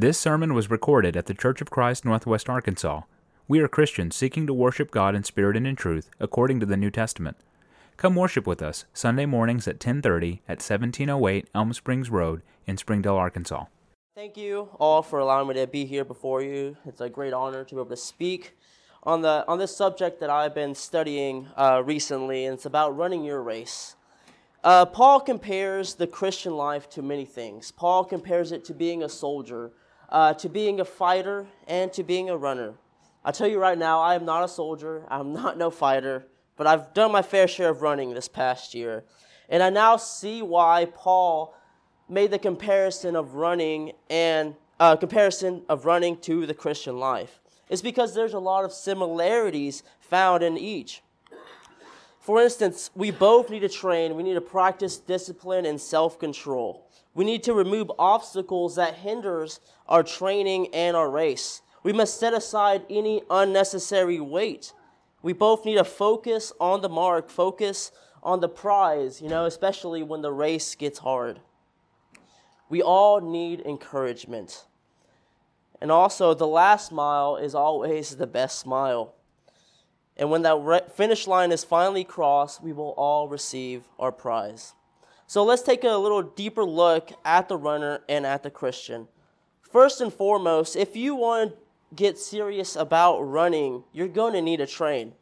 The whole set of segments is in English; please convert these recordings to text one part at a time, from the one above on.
This sermon was recorded at the Church of Christ, Northwest Arkansas. We are Christians seeking to worship God in spirit and in truth, according to the New Testament. Come worship with us Sunday mornings at 10:30 at 1708 Elm Springs Road in Springdale, Arkansas. Thank you all for allowing me to be here before you. It's a great honor to be able to speak on the on this subject that I've been studying uh, recently, and it's about running your race. Uh, Paul compares the Christian life to many things. Paul compares it to being a soldier, uh, to being a fighter, and to being a runner. I tell you right now, I am not a soldier. I'm not no fighter, but I've done my fair share of running this past year, and I now see why Paul made the comparison of running and uh, comparison of running to the Christian life. It's because there's a lot of similarities found in each. For instance, we both need to train, we need to practice discipline and self-control. We need to remove obstacles that hinders our training and our race. We must set aside any unnecessary weight. We both need to focus on the mark, focus on the prize, you know, especially when the race gets hard. We all need encouragement. And also, the last mile is always the best mile. And when that re- finish line is finally crossed, we will all receive our prize. So let's take a little deeper look at the runner and at the Christian. First and foremost, if you want to get serious about running, you're going to need to train.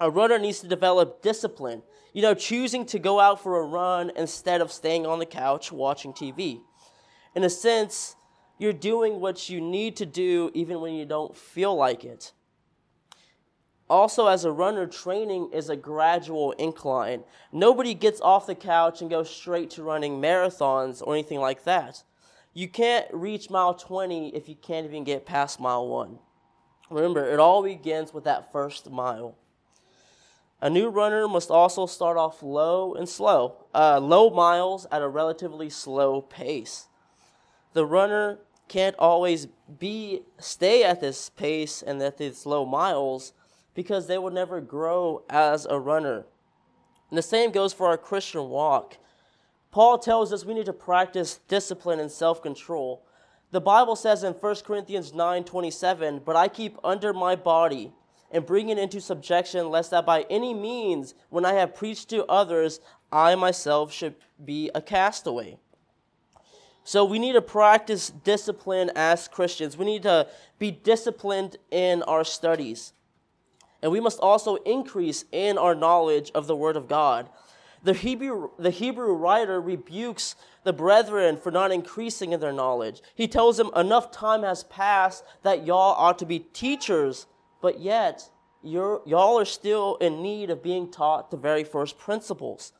A runner needs to develop discipline, you know, choosing to go out for a run instead of staying on the couch watching TV. In a sense, you're doing what you need to do even when you don't feel like it. Also, as a runner, training is a gradual incline. Nobody gets off the couch and goes straight to running marathons or anything like that. You can't reach mile 20 if you can't even get past mile 1. Remember, it all begins with that first mile. A new runner must also start off low and slow, uh, low miles at a relatively slow pace. The runner can't always be stay at this pace and at these low miles because they will never grow as a runner. And the same goes for our Christian walk. Paul tells us we need to practice discipline and self-control. The Bible says in 1 Corinthians 9:27, "But I keep under my body and bring it into subjection lest that by any means when I have preached to others I myself should be a castaway." So we need to practice discipline as Christians. We need to be disciplined in our studies. And we must also increase in our knowledge of the Word of God. The Hebrew, the Hebrew writer rebukes the brethren for not increasing in their knowledge. He tells them enough time has passed that y'all ought to be teachers, but yet you're, y'all are still in need of being taught the very first principles.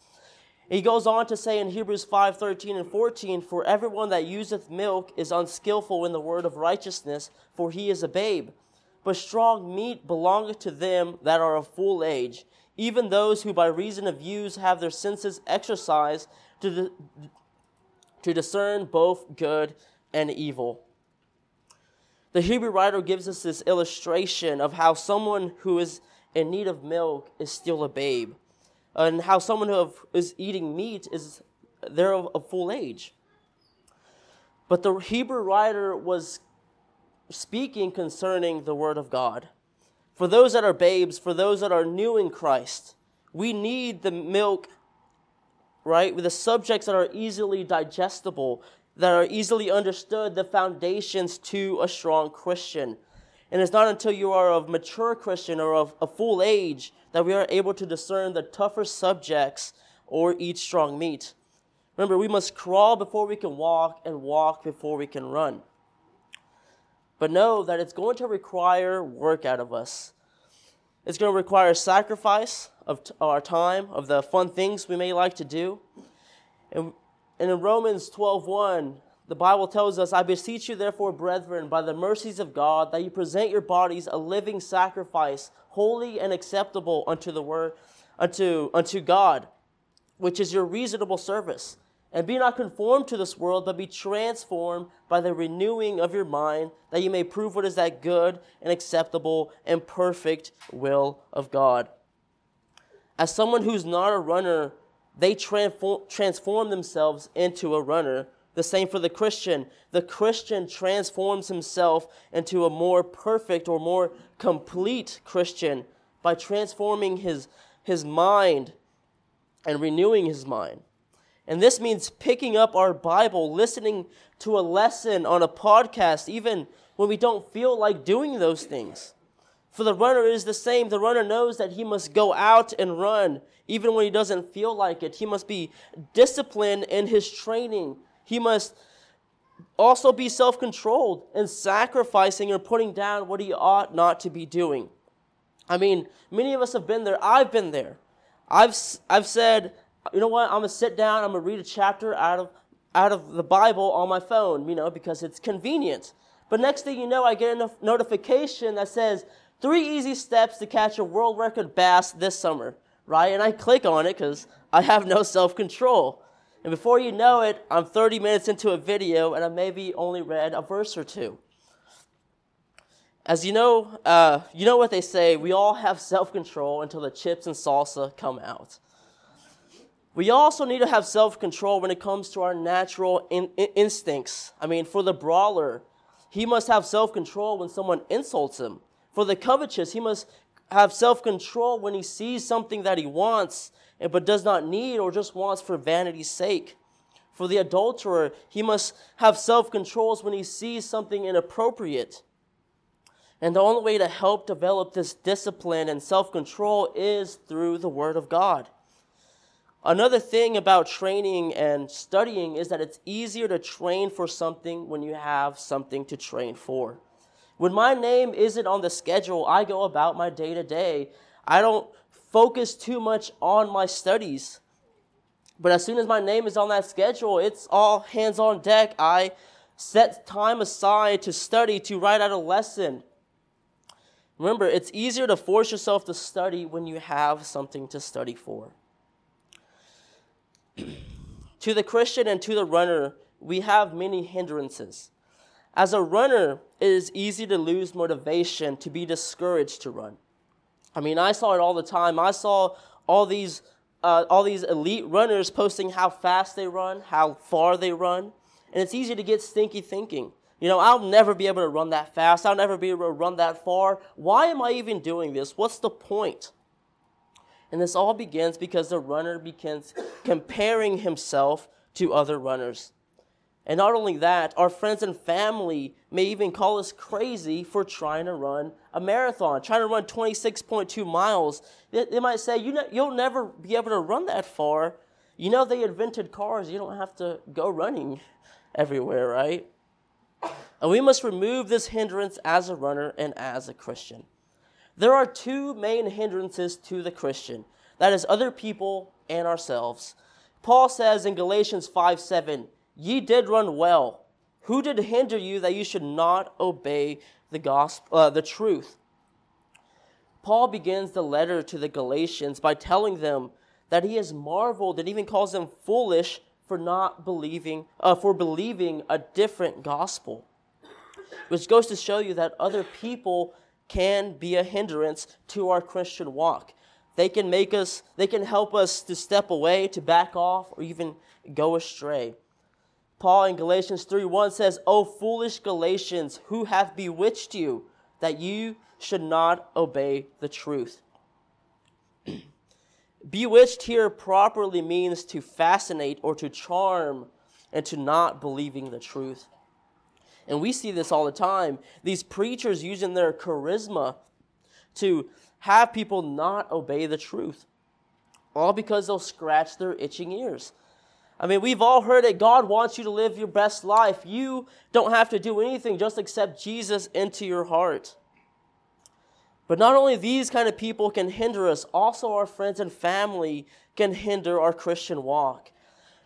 He goes on to say in Hebrews 5 13 and 14, For everyone that useth milk is unskillful in the word of righteousness, for he is a babe. But strong meat belongeth to them that are of full age, even those who by reason of use have their senses exercised to, to discern both good and evil. The Hebrew writer gives us this illustration of how someone who is in need of milk is still a babe, and how someone who is eating meat is they're of, of full age. But the Hebrew writer was speaking concerning the Word of God. For those that are babes, for those that are new in Christ, we need the milk, right? With the subjects that are easily digestible, that are easily understood, the foundations to a strong Christian. And it's not until you are of mature Christian or of a full age that we are able to discern the tougher subjects or eat strong meat. Remember, we must crawl before we can walk and walk before we can run. But know that it's going to require work out of us. It's going to require sacrifice of our time, of the fun things we may like to do. And, and in Romans 12:1, the Bible tells us, I beseech you, therefore, brethren, by the mercies of God, that you present your bodies a living sacrifice, holy and acceptable unto the word, unto, unto God, which is your reasonable service. And be not conformed to this world, but be transformed by the renewing of your mind, that you may prove what is that good and acceptable and perfect will of God. As someone who's not a runner, they transform, themselves into a runner The same for the Christian. The Christian transforms himself into a more perfect or more complete Christian by transforming his, his mind and renewing his mind. And this means picking up our Bible, listening to a lesson on a podcast, even when we don't feel like doing those things. For the runner is the same. The runner knows that he must go out and run, even when he doesn't feel like it. He must be disciplined in his training. He must also be self controlled and sacrificing or putting down what he ought not to be doing. I mean, many of us have been there. I've been there. I've, I've said, you know what, I'm to sit down, I'm to read a chapter out of, out of the Bible on my phone, you know, because it's convenient. But next thing you know, I get a notification that says, three easy steps to catch a world record bass this summer, right? And I click on it because I have no self control. And before you know it, I'm 30 minutes into a video and I maybe only read a verse or two. As you know, uh, you know what they say, we all have self control until the chips and salsa come out. We also need to have self control when it comes to our natural in- in- instincts. I mean, for the brawler, he must have self control when someone insults him. For the covetous, he must have self control when he sees something that he wants but does not need or just wants for vanity's sake. For the adulterer, he must have self controls when he sees something inappropriate. And the only way to help develop this discipline and self control is through the Word of God. Another thing about training and studying is that it's easier to train for something when you have something to train for. When my name isn't on the schedule, I go about my day to day. I don't focus too much on my studies. But as soon as my name is on that schedule, it's all hands on deck. I set time aside to study, to write out a lesson. Remember, it's easier to force yourself to study when you have something to study for. to the Christian and to the runner, we have many hindrances. As a runner, it is easy to lose motivation, to be discouraged to run. I mean, I saw it all the time. I saw all these, uh, all these elite runners posting how fast they run, how far they run, and it's easy to get stinky thinking. You know, I'll never be able to run that fast. I'll never be able to run that far. Why am I even doing this? What's the point? And this all begins because the runner begins comparing himself to other runners. And not only that, our friends and family may even call us crazy for trying to run a marathon, trying to run 26.2 miles. They, might say, you know, You'll never be able to run that far. You know, they invented cars. You don't have to go running everywhere, right? And we must remove this hindrance as a runner and as a Christian. There are two main hindrances to the Christian that is, other people and ourselves. Paul says in Galatians 5 7, Ye did run well. Who did hinder you that you should not obey the gospel, uh, the truth? Paul begins the letter to the Galatians by telling them that he has marveled and even calls them foolish for not believing, uh, for believing a different gospel, which goes to show you that other people can be a hindrance to our Christian walk. They can make us, they can help us to step away, to back off, or even go astray. Paul in Galatians 3 1 says, O foolish Galatians, who hath bewitched you that you should not obey the truth? bewitched here properly means to fascinate or to charm and to not believing the truth. And we see this all the time. These preachers using their charisma to have people not obey the truth, all because they'll scratch their itching ears. I mean, we've all heard it. God wants you to live your best life. You don't have to do anything, just accept Jesus into your heart. But not only these kind of people can hinder us, also our friends and family can hinder our Christian walk.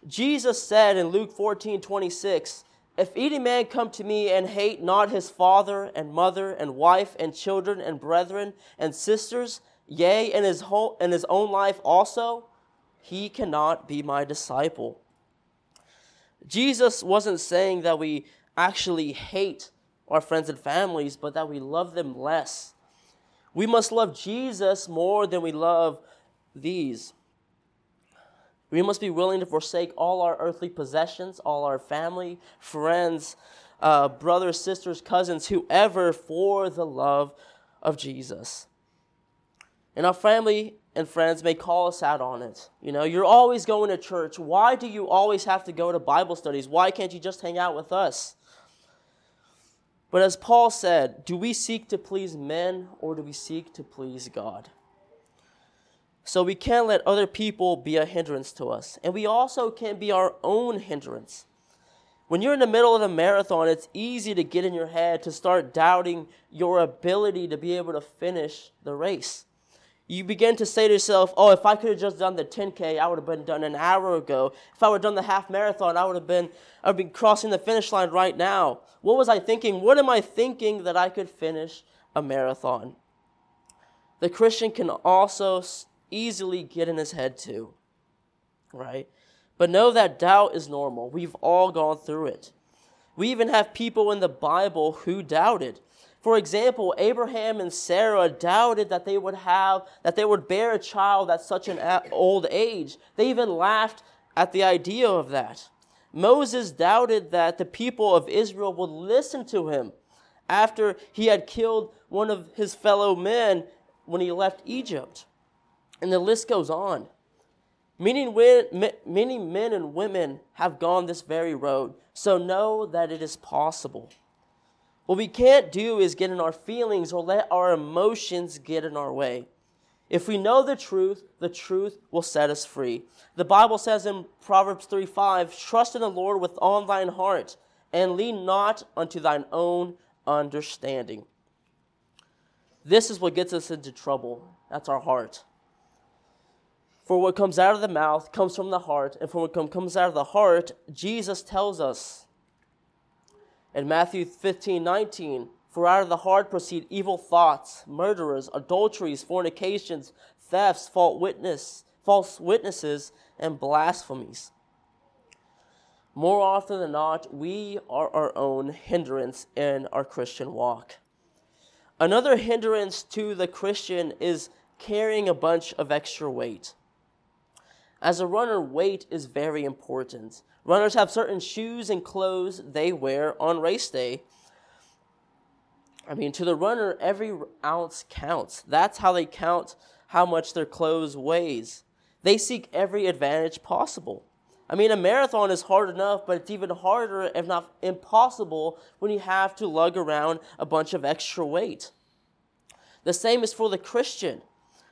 Jesus said in Luke 14 26, If any man come to me and hate not his father and mother and wife and children and brethren and sisters, yea, and his, whole, and his own life also, he cannot be my disciple. Jesus wasn't saying that we actually hate our friends and families, but that we love them less. We must love Jesus more than we love these. We must be willing to forsake all our earthly possessions, all our family, friends, uh, brothers, sisters, cousins, whoever, for the love of Jesus. And our family and friends may call us out on it. You know, you're always going to church. Why do you always have to go to Bible studies? Why can't you just hang out with us? But as Paul said, do we seek to please men or do we seek to please God? So we can't let other people be a hindrance to us. And we also can't be our own hindrance. When you're in the middle of a marathon, it's easy to get in your head to start doubting your ability to be able to finish the race. You begin to say to yourself, oh, if I could have just done the 10K, I would have been done an hour ago. If I would have done the half marathon, I would have been, I would be crossing the finish line right now. What was I thinking? What am I thinking that I could finish a marathon? The Christian can also easily get in his head too, right? But know that doubt is normal. We've all gone through it. We even have people in the Bible who doubted. For example, Abraham and Sarah doubted that they would have that they would bear a child at such an old age. They even laughed at the idea of that. Moses doubted that the people of Israel would listen to him after he had killed one of his fellow men when he left Egypt. And the list goes on. Many, many men and women have gone this very road, so know that it is possible. What we can't do is get in our feelings or let our emotions get in our way. If we know the truth, the truth will set us free. The Bible says in Proverbs 3 5, Trust in the Lord with all thine heart, and lean not unto thine own understanding. This is what gets us into trouble. That's our heart. For what comes out of the mouth comes from the heart, and from what comes out of the heart, Jesus tells us in Matthew 15 19, For out of the heart proceed evil thoughts, murderers, adulteries, fornications, thefts, false witness, false witnesses, and blasphemies. More often than not, we are our own hindrance in our Christian walk. Another hindrance to the Christian is carrying a bunch of extra weight. As a runner, weight is very important. Runners have certain shoes and clothes they wear on race day. I mean, to the runner, every ounce counts. That's how they count how much their clothes weighs. They seek every advantage possible. I mean, a marathon is hard enough, but it's even harder, if not impossible, when you have to lug around a bunch of extra weight. The same is for the Christian.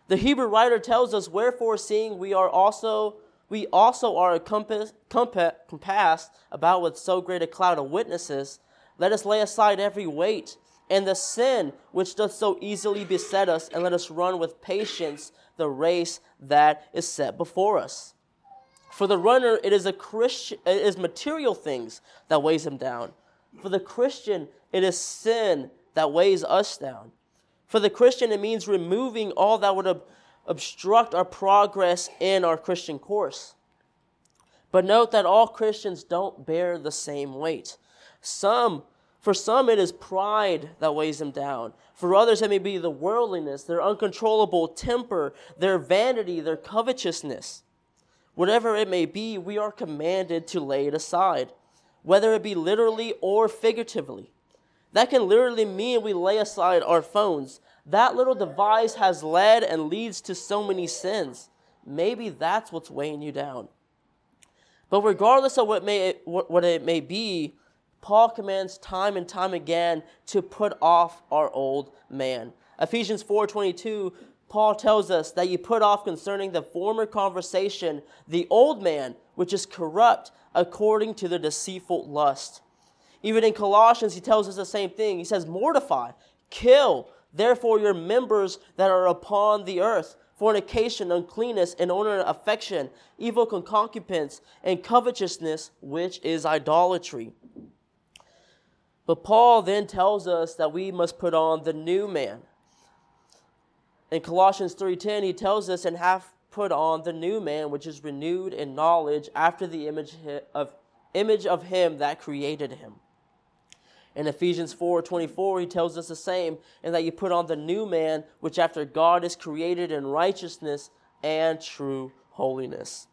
The Hebrew writer tells us, Wherefore, seeing we are also we also are compass, compass, compassed about with so great a cloud of witnesses, let us lay aside every weight and the sin which doth so easily beset us, and let us run with patience the race that is set before us. For the runner, it is a Christian, it is material things that weighs him down. For the Christian, it is sin that weighs us down. For the Christian, it means removing all that would ob- obstruct our progress in our Christian course. But note that all Christians don't bear the same weight. Some, for some, it is pride that weighs them down. For others, it may be the worldliness, their uncontrollable temper, their vanity, their covetousness. Whatever it may be, we are commanded to lay it aside, whether it be literally or figuratively. That can literally mean we lay aside our phones. That little device has led and leads to so many sins. Maybe that's what's weighing you down. But regardless of what, may, what it may be, Paul commands time and time again to put off our old man. Ephesians 4:22 Paul tells us that you put off concerning the former conversation the old man which is corrupt according to the deceitful lust even in Colossians, he tells us the same thing. He says, Mortify, kill, therefore, your members that are upon the earth fornication, uncleanness, inordinate affection, evil concupiscence, and covetousness, which is idolatry. But Paul then tells us that we must put on the new man. In Colossians 3:10, he tells us and have put on the new man, which is renewed in knowledge after the image of image of him that created him. In Ephesians 4 24, he tells us the same, and that you put on the new man, which after God is created in righteousness and true holiness.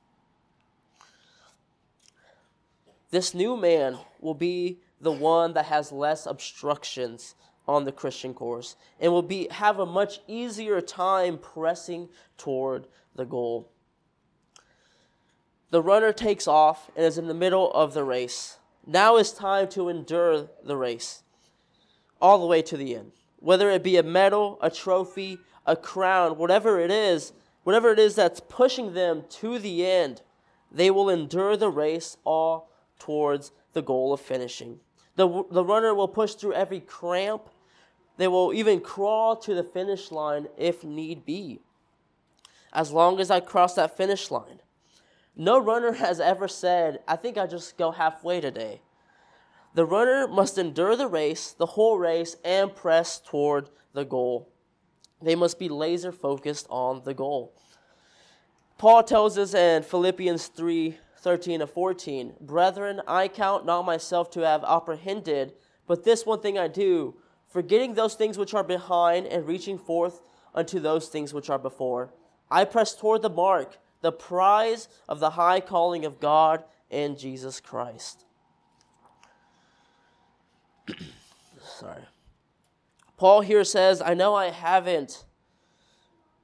This new man will be the one that has less obstructions on the Christian course and will be have a much easier time pressing toward the goal. The runner takes off and is in the middle of the race. Now is time to endure the race all the way to the end. Whether it be a medal, a trophy, a crown, whatever it is, whatever it is that's pushing them to the end, they will endure the race all towards the goal of finishing. The, the runner will push through every cramp. They will even crawl to the finish line if need be. As long as I cross that finish line. No runner has ever said, I think I just go halfway today. The runner must endure the race, the whole race, and press toward the goal. They must be laser focused on the goal. Paul tells us in Philippians 3 13 to 14, Brethren, I count not myself to have apprehended, but this one thing I do, forgetting those things which are behind and reaching forth unto those things which are before. I press toward the mark, the prize of the high calling of God in Jesus Christ. Sorry. Paul here says, I know I haven't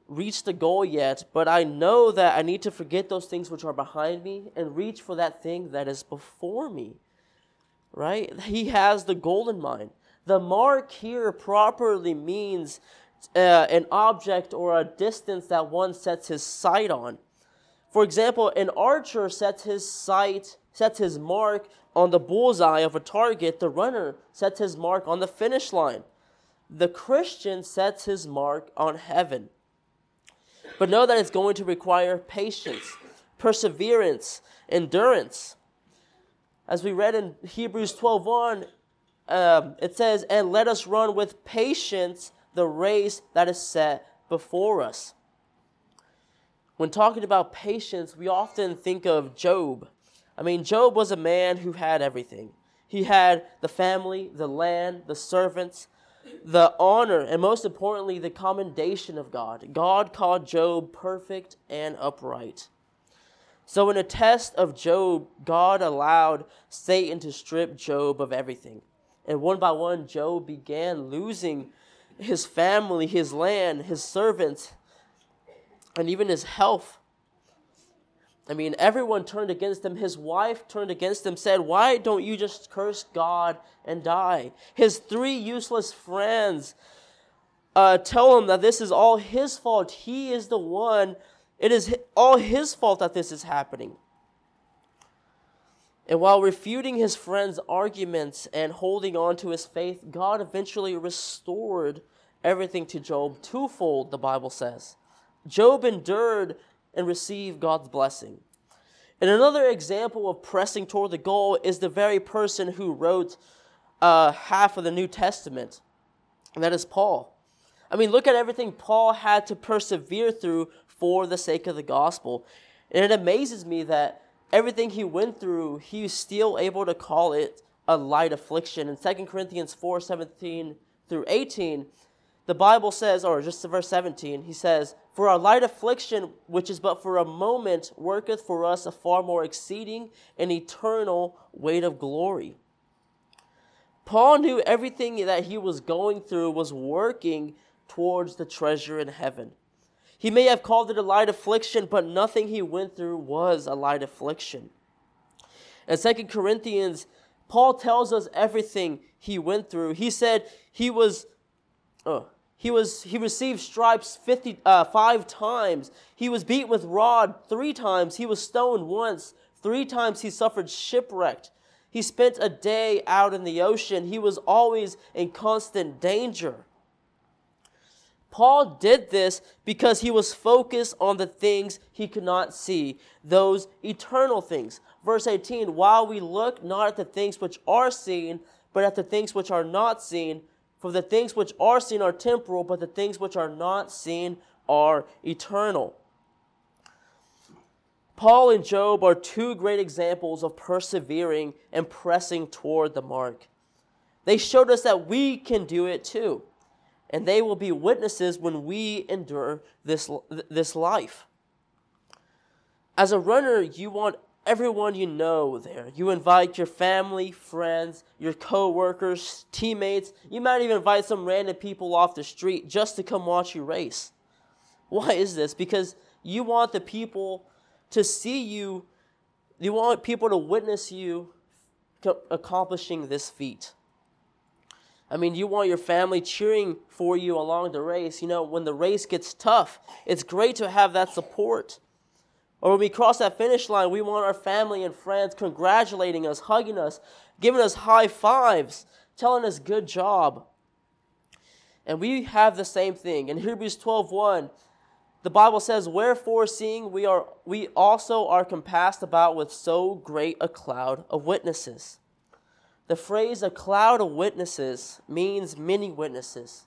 reached the goal yet, but I know that I need to forget those things which are behind me and reach for that thing that is before me. Right? He has the goal in mind. The mark here properly means uh, an object or a distance that one sets his sight on. For example, an archer sets his sight, sets his mark on the bullseye of a target. The runner sets his mark on the finish line. The Christian sets his mark on heaven. But know that it's going to require patience, perseverance, endurance. As we read in Hebrews 12:1, um, it says, "And let us run with patience the race that is set before us." When talking about patience, we often think of Job. I mean, Job was a man who had everything. He had the family, the land, the servants, the honor, and most importantly, the commendation of God. God called Job perfect and upright. So, in a test of Job, God allowed Satan to strip Job of everything. And one by one, Job began losing his family, his land, his servants, and even his health. I mean, everyone turned against him. His wife turned against him, said, Why don't you just curse God and die? His three useless friends uh, tell him that this is all his fault. He is the one, it is all his fault that this is happening. And while refuting his friends' arguments and holding on to his faith, God eventually restored everything to Job twofold, the Bible says. Job endured and received God's blessing. And another example of pressing toward the goal is the very person who wrote uh, half of the New Testament, and that is Paul. I mean, look at everything Paul had to persevere through for the sake of the gospel. And it amazes me that everything he went through, he was still able to call it a light affliction. In 2 Corinthians 4 17 through 18, the Bible says, or just the verse 17, he says, For our light affliction, which is but for a moment, worketh for us a far more exceeding and eternal weight of glory. Paul knew everything that he was going through was working towards the treasure in heaven. He may have called it a light affliction, but nothing he went through was a light affliction. In 2 Corinthians, Paul tells us everything he went through. He said he was, oh, he, was, he received stripes 50, uh, five times. He was beaten with rod three times. He was stoned once. Three times he suffered shipwrecked. He spent a day out in the ocean. He was always in constant danger. Paul did this because he was focused on the things he could not see, those eternal things. Verse 18 While we look not at the things which are seen, but at the things which are not seen, for the things which are seen are temporal, but the things which are not seen are eternal. Paul and Job are two great examples of persevering and pressing toward the mark. They showed us that we can do it too, and they will be witnesses when we endure this, this life. As a runner, you want everyone you know there. You invite your family, friends, your co-workers, teammates. You might even invite some random people off the street just to come watch you race. Why is this? Because you want the people to see you, you want people to witness you accomplishing this feat. I mean, you want your family cheering for you along the race. You know, when the race gets tough, it's great to have that support. Or when we cross that finish line, we want our family and friends congratulating us, hugging us, giving us high fives, telling us good job. And we have the same thing. In Hebrews 12:1, the Bible says, Wherefore, seeing we are we also are compassed about with so great a cloud of witnesses. The phrase a cloud of witnesses means many witnesses,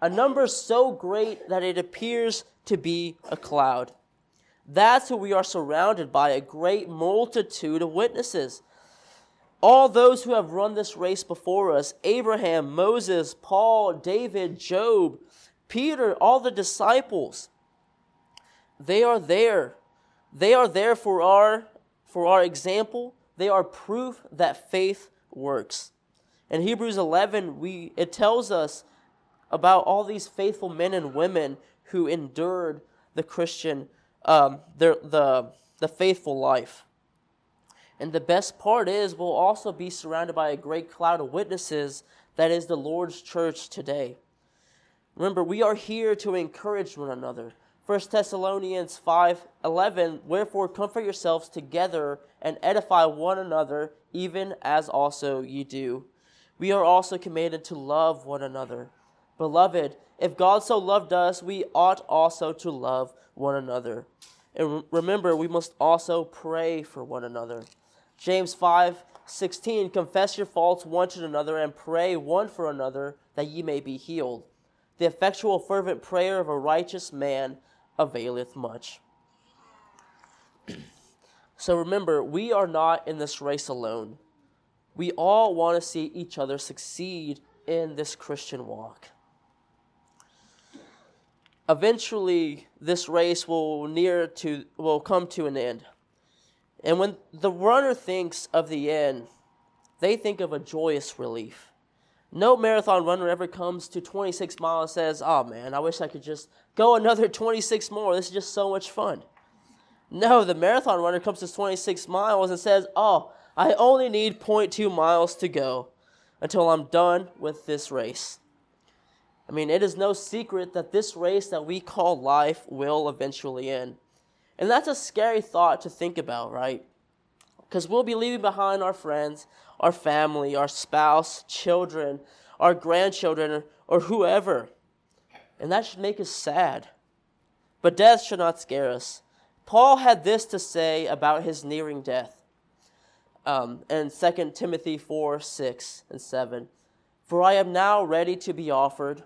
a number so great that it appears to be a cloud. That's who we are surrounded by a great multitude of witnesses. All those who have run this race before us Abraham, Moses, Paul, David, Job, Peter, all the disciples they are there. They are there for our, for our example. They are proof that faith works. In Hebrews 11, we, it tells us about all these faithful men and women who endured the Christian, um, the, the, the faithful life. And the best part is, we'll also be surrounded by a great cloud of witnesses that is the Lord's church today. Remember, we are here to encourage one another. 1 Thessalonians 5:11 Wherefore comfort yourselves together and edify one another even as also ye do. We are also commanded to love one another. Beloved, if God so loved us, we ought also to love one another. And remember, we must also pray for one another. James 5:16 Confess your faults one to another and pray one for another that ye may be healed. The effectual fervent prayer of a righteous man availeth much. so remember, we are not in this race alone. We all want to see each other succeed in this Christian walk. Eventually, this race will near to will come to an end. And when the runner thinks of the end, they think of a joyous relief. No marathon runner ever comes to 26 miles and says, Oh man, I wish I could just go another 26 more. This is just so much fun. No, the marathon runner comes to 26 miles and says, Oh, I only need 0.2 miles to go until I'm done with this race. I mean, it is no secret that this race that we call life will eventually end. And that's a scary thought to think about, right? Because we'll be leaving behind our friends, our family, our spouse, children, our grandchildren, or whoever. And that should make us sad. But death should not scare us. Paul had this to say about his nearing death um, in 2 Timothy 4 6 and 7. For I am now ready to be offered,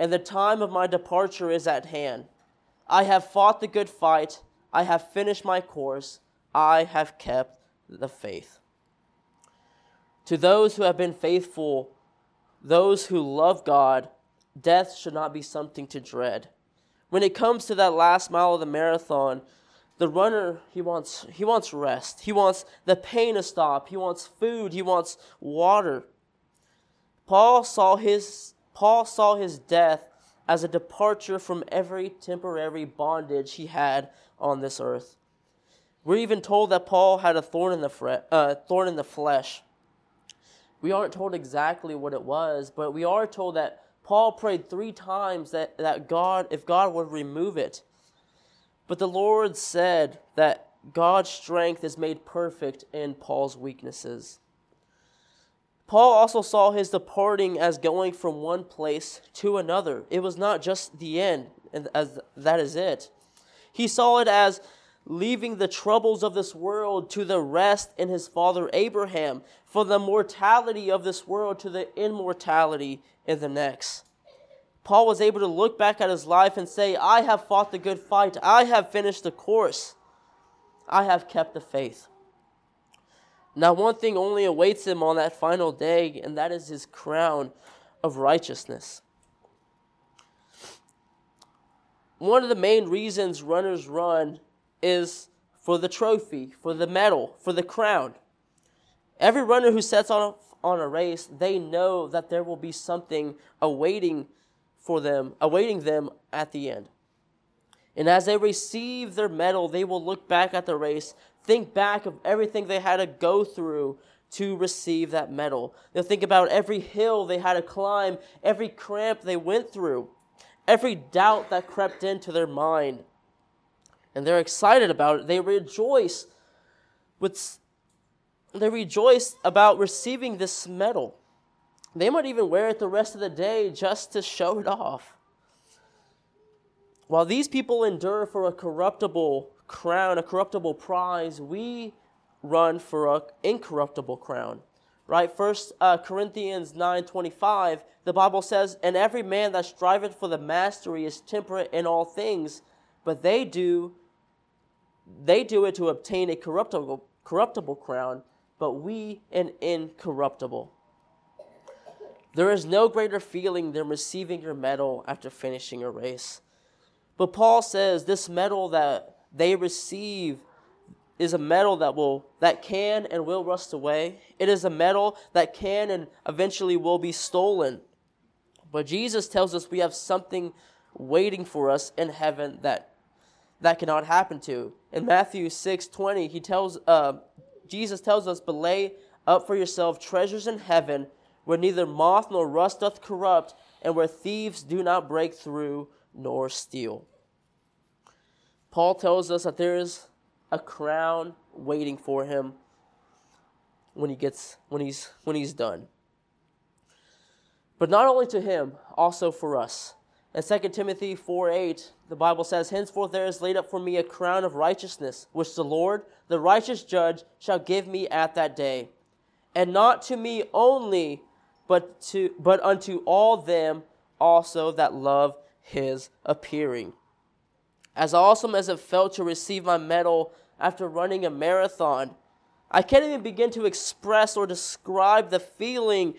and the time of my departure is at hand. I have fought the good fight, I have finished my course, I have kept the faith. To those who have been faithful, those who love God, death should not be something to dread. When it comes to that last mile of the marathon, the runner he wants he wants rest. He wants the pain to stop. He wants food. He wants water. Paul saw his Paul saw his death as a departure from every temporary bondage he had on this earth. We're even told that Paul had a thorn in the fre- uh, thorn in the flesh. We aren't told exactly what it was, but we are told that Paul prayed three times that, that God, if God would remove it. But the Lord said that God's strength is made perfect in Paul's weaknesses. Paul also saw his departing as going from one place to another. It was not just the end, and as that is it. He saw it as leaving the troubles of this world to the rest in his father Abraham, for the mortality of this world to the immortality in the next. Paul was able to look back at his life and say, I have fought the good fight, I have finished the course, I have kept the faith. Now, one thing only awaits him on that final day, and that is his crown of righteousness. One of the main reasons runners run is for the trophy, for the medal, for the crown. Every runner who sets a, on a race, they know that there will be something awaiting for them, awaiting them at the end. And as they receive their medal, they will look back at the race, think back of everything they had to go through to receive that medal. They'll think about every hill they had to climb, every cramp they went through, every doubt that crept into their mind. And they're excited about it. They rejoice with they rejoice about receiving this medal. They might even wear it the rest of the day just to show it off. While these people endure for a corruptible crown, a corruptible prize, we run for an incorruptible crown. Right? First uh, Corinthians 9:25, the Bible says, "And every man that striveth for the mastery is temperate in all things, but they do they do it to obtain a corruptible corruptible crown, but we an incorruptible." There is no greater feeling than receiving your medal after finishing a race. But Paul says this medal that they receive is a metal that will that can and will rust away. It is a metal that can and eventually will be stolen. But Jesus tells us we have something waiting for us in heaven that that cannot happen to. In Matthew 6 20, he tells uh, Jesus tells us, But lay up for yourself treasures in heaven where neither moth nor rust doth corrupt, and where thieves do not break through nor steal. Paul tells us that there is a crown waiting for him when he gets when he's when he's done. But not only to him, also for us. In 2 Timothy 4 8, the Bible says, Henceforth there is laid up for me a crown of righteousness, which the Lord, the righteous judge, shall give me at that day. And not to me only, but to but unto all them also that love his appearing. As awesome as it felt to receive my medal after running a marathon, I can't even begin to express or describe the feeling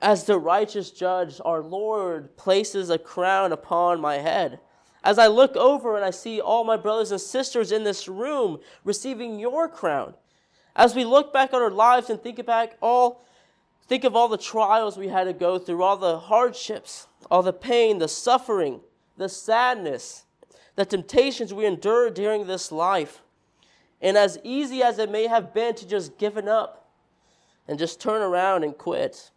as the righteous judge, our Lord, places a crown upon my head. As I look over and I see all my brothers and sisters in this room receiving your crown. As we look back on our lives and think back all think of all the trials we had to go through, all the hardships, all the pain, the suffering, the sadness, the temptations we endure during this life. And as easy as it may have been to just give it up and just turn around and quit,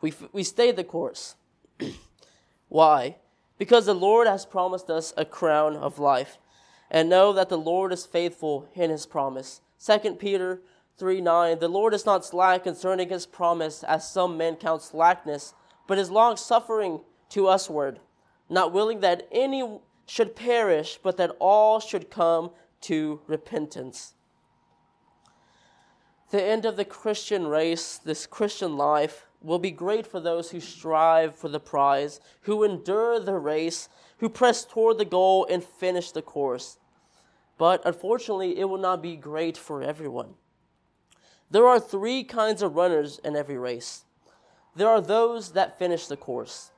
we, we stayed the course. Why? Because the Lord has promised us a crown of life. And know that the Lord is faithful in his promise. 2 Peter 3 9 The Lord is not slack concerning his promise, as some men count slackness, but is long suffering to usward, not willing that any should perish, but that all should come to repentance. The end of the Christian race, this Christian life, will be great for those who strive for the prize, who endure the race, who press toward the goal and finish the course. But unfortunately, it will not be great for everyone. There are three kinds of runners in every race. There are those that finish the course.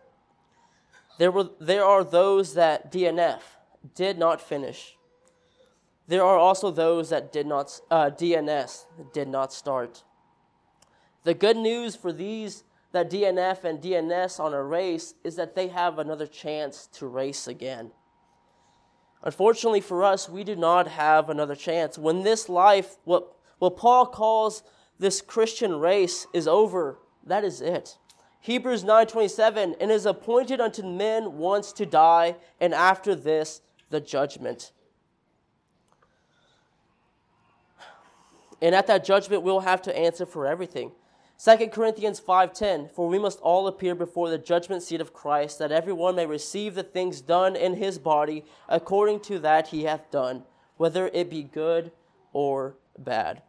There, were, there are those that DNF, did not finish. There are also those that did not, uh, DNS, did not start. The good news for these that DNF and DNS on a race is that they have another chance to race again. Unfortunately for us, we do not have another chance. When this life, what, what Paul calls this Christian race, is over, that is it. Hebrews 9:27 and is appointed unto men once to die and after this the judgment. And at that judgment we'll have to answer for everything. 2 Corinthians 5:10 For we must all appear before the judgment seat of Christ that everyone may receive the things done in his body according to that he hath done whether it be good or bad.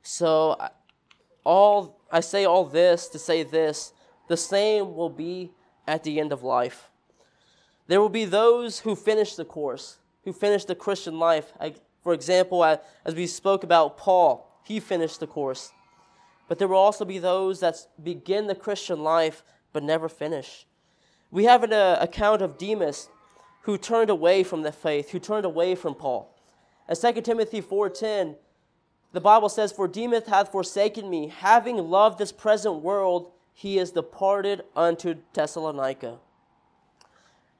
So all I say all this to say this the same will be at the end of life. There will be those who finish the course, who finish the Christian life. For example, as we spoke about Paul, he finished the course. But there will also be those that begin the Christian life but never finish. We have an uh, account of Demas who turned away from the faith, who turned away from Paul. As 2 Timothy 4:10, the Bible says, For Demas hath forsaken me, having loved this present world, he is departed unto Thessalonica.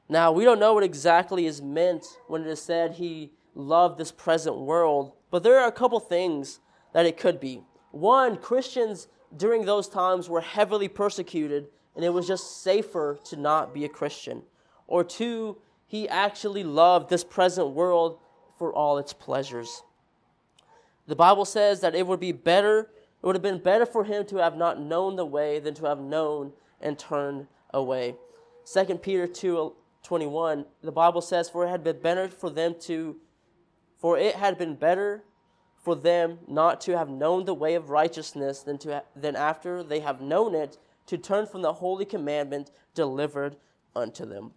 Now, we don't know what exactly is meant when it is said he loved this present world, but there are a couple things that it could be. One, Christians during those times were heavily persecuted, and it was just safer to not be a Christian. Or two, he actually loved this present world for all its pleasures. The Bible says that it would be better, it would have been better for him to have not known the way than to have known and turned away. 2 Peter 2 uh, 21, the Bible says, For it had been better for them to, for it had been better for them not to have known the way of righteousness than, to, than after they have known it, to turn from the holy commandment delivered unto them.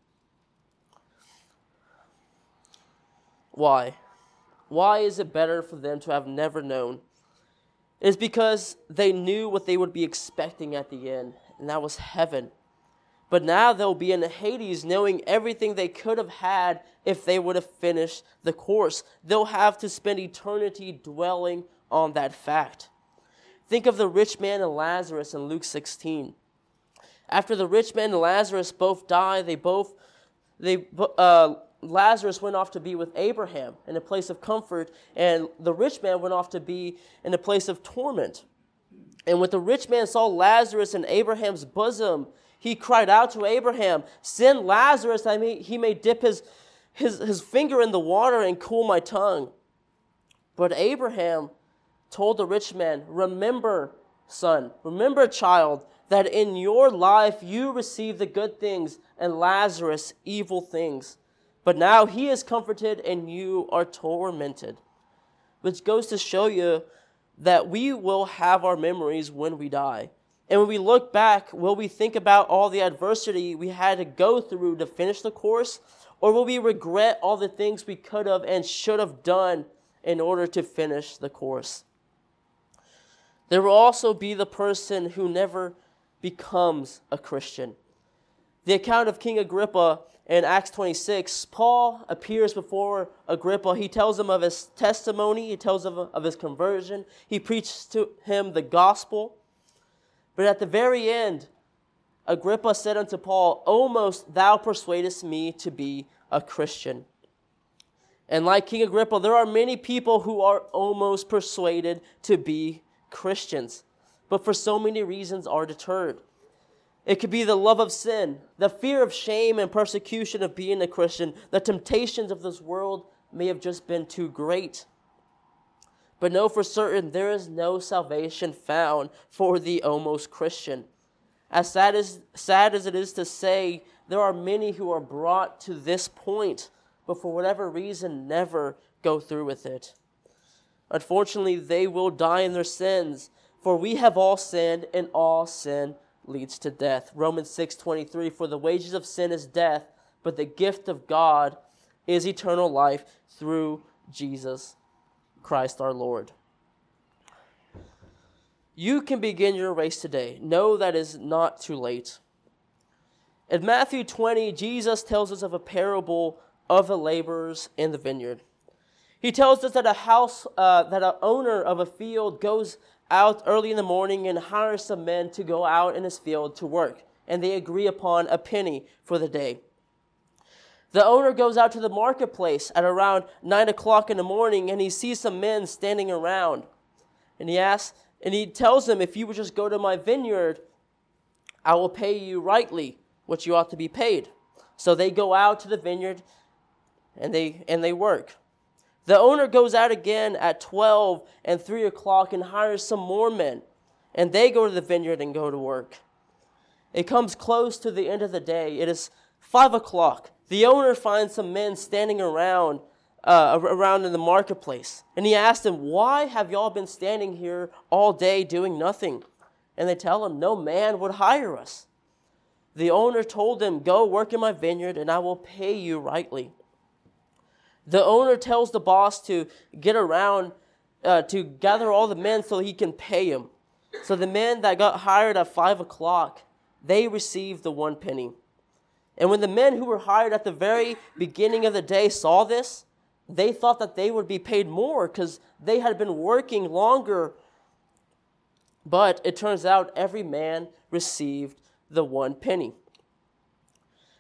Why? Why is it better for them to have never known? It is because they knew what they would be expecting at the end, and that was heaven. But now they'll be in Hades knowing everything they could have had if they would have finished the course. They'll have to spend eternity dwelling on that fact. Think of the rich man and Lazarus in Luke 16. After the rich man and Lazarus both die, they both they uh, Lazarus went off to be with Abraham in a place of comfort, and the rich man went off to be in a place of torment. And when the rich man saw Lazarus in Abraham's bosom, he cried out to Abraham, Send Lazarus that he may dip his, his, his finger in the water and cool my tongue. But Abraham told the rich man, Remember, son, remember, child, that in your life you received the good things and Lazarus evil things. But now he is comforted and you are tormented. Which goes to show you that we will have our memories when we die. And when we look back, will we think about all the adversity we had to go through to finish the course? Or will we regret all the things we could have and should have done in order to finish the course? There will also be the person who never becomes a Christian. The account of King Agrippa in Acts 26, Paul appears before Agrippa. He tells him of his testimony, he tells him of his conversion, he preaches to him the gospel. But at the very end, Agrippa said unto Paul, Almost thou persuadest me to be a Christian. And like King Agrippa, there are many people who are almost persuaded to be Christians, but for so many reasons are deterred. It could be the love of sin, the fear of shame and persecution of being a Christian. The temptations of this world may have just been too great. But know for certain there is no salvation found for the almost Christian. As sad as, sad as it is to say, there are many who are brought to this point, but for whatever reason never go through with it. Unfortunately, they will die in their sins, for we have all sinned, and all sin leads to death. Romans 6:23 For the wages of sin is death, but the gift of God is eternal life through Jesus Christ our Lord. You can begin your race today. Know that is not too late. In Matthew 20, Jesus tells us of a parable of the laborers in the vineyard. He tells us that a house, uh, that an owner of a field goes out early in the morning and hires some men to go out in his field to work, and they agree upon a penny for the day. The owner goes out to the marketplace at around nine o'clock in the morning and he sees some men standing around. And he asks, and he tells them, If you would just go to my vineyard, I will pay you rightly what you ought to be paid. So they go out to the vineyard and they and they work. The owner goes out again at 12 and 3 o'clock and hires some more men, and they go to the vineyard and go to work. It comes close to the end of the day. It is 5 o'clock. The owner finds some men standing around uh, around in the marketplace. And he asks them, Why have y'all been standing here all day doing nothing? And they tell him, No man would hire us. The owner told them, Go work in my vineyard, and I will pay you rightly. The owner tells the boss to get around uh, to gather all the men so he can pay them. So the men that got hired at five o'clock, they received the one penny. And when the men who were hired at the very beginning of the day saw this, they thought that they would be paid more because they had been working longer. But it turns out every man received the one penny.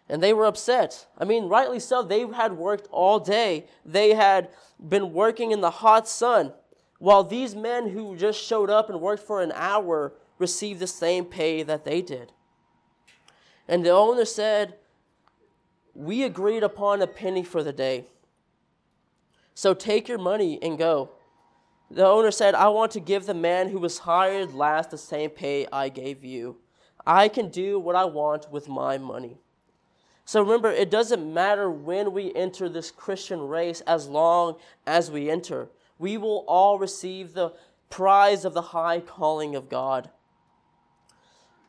And they were upset. I mean, rightly so. They had worked all day, they had been working in the hot sun, while these men who just showed up and worked for an hour received the same pay that they did. And the owner said, We agreed upon a penny for the day. So take your money and go. The owner said, I want to give the man who was hired last the same pay I gave you. I can do what I want with my money. So remember, it doesn't matter when we enter this Christian race as long as we enter. We will all receive the prize of the high calling of God.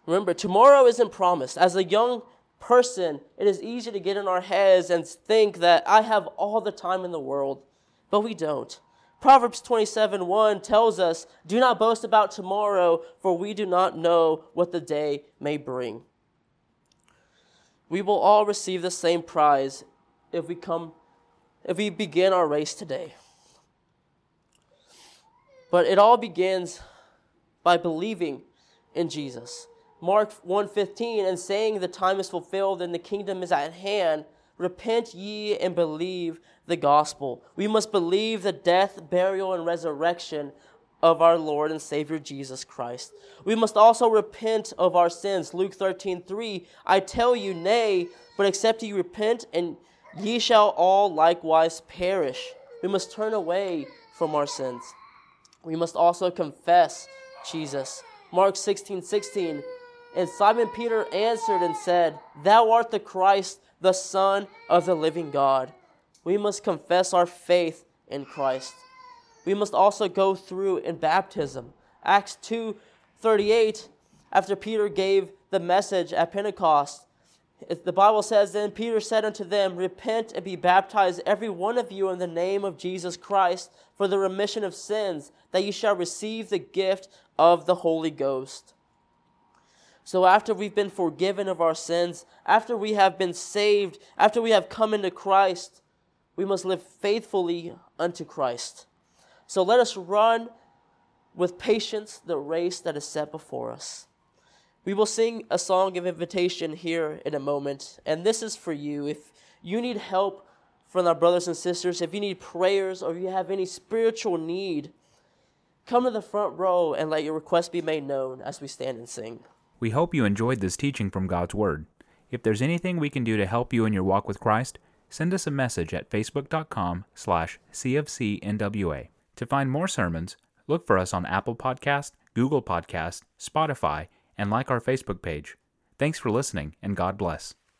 Remember, tomorrow isn't promised. As a young person, it is easy to get in our heads and think that I have all the time in the world, but we don't. Proverbs 27 1 tells us, Do not boast about tomorrow, for we do not know what the day may bring. We will all receive the same prize if we come if we begin our race today. But it all begins by believing in Jesus. Mark 1:15 and saying the time is fulfilled and the kingdom is at hand repent ye and believe the gospel we must believe the death burial and resurrection of our Lord and Savior Jesus Christ. We must also repent of our sins. Luke 13:3 I tell you nay but except ye repent and ye shall all likewise perish. We must turn away from our sins. We must also confess Jesus. Mark 16:16 16, and Simon Peter answered and said, Thou art the Christ, the Son of the living God. We must confess our faith in Christ. We must also go through in baptism. Acts 2 38, after Peter gave the message at Pentecost, the Bible says, Then Peter said unto them, Repent and be baptized, every one of you, in the name of Jesus Christ, for the remission of sins, that ye shall receive the gift of the Holy Ghost. So, after we've been forgiven of our sins, after we have been saved, after we have come into Christ, we must live faithfully unto Christ. So, let us run with patience the race that is set before us. We will sing a song of invitation here in a moment, and this is for you. If you need help from our brothers and sisters, if you need prayers or you have any spiritual need, come to the front row and let your request be made known as we stand and sing. We hope you enjoyed this teaching from God's Word. If there's anything we can do to help you in your walk with Christ, send us a message at facebook.com slash cfcnwa. To find more sermons, look for us on Apple Podcast, Google Podcast, Spotify, and like our Facebook page. Thanks for listening, and God bless.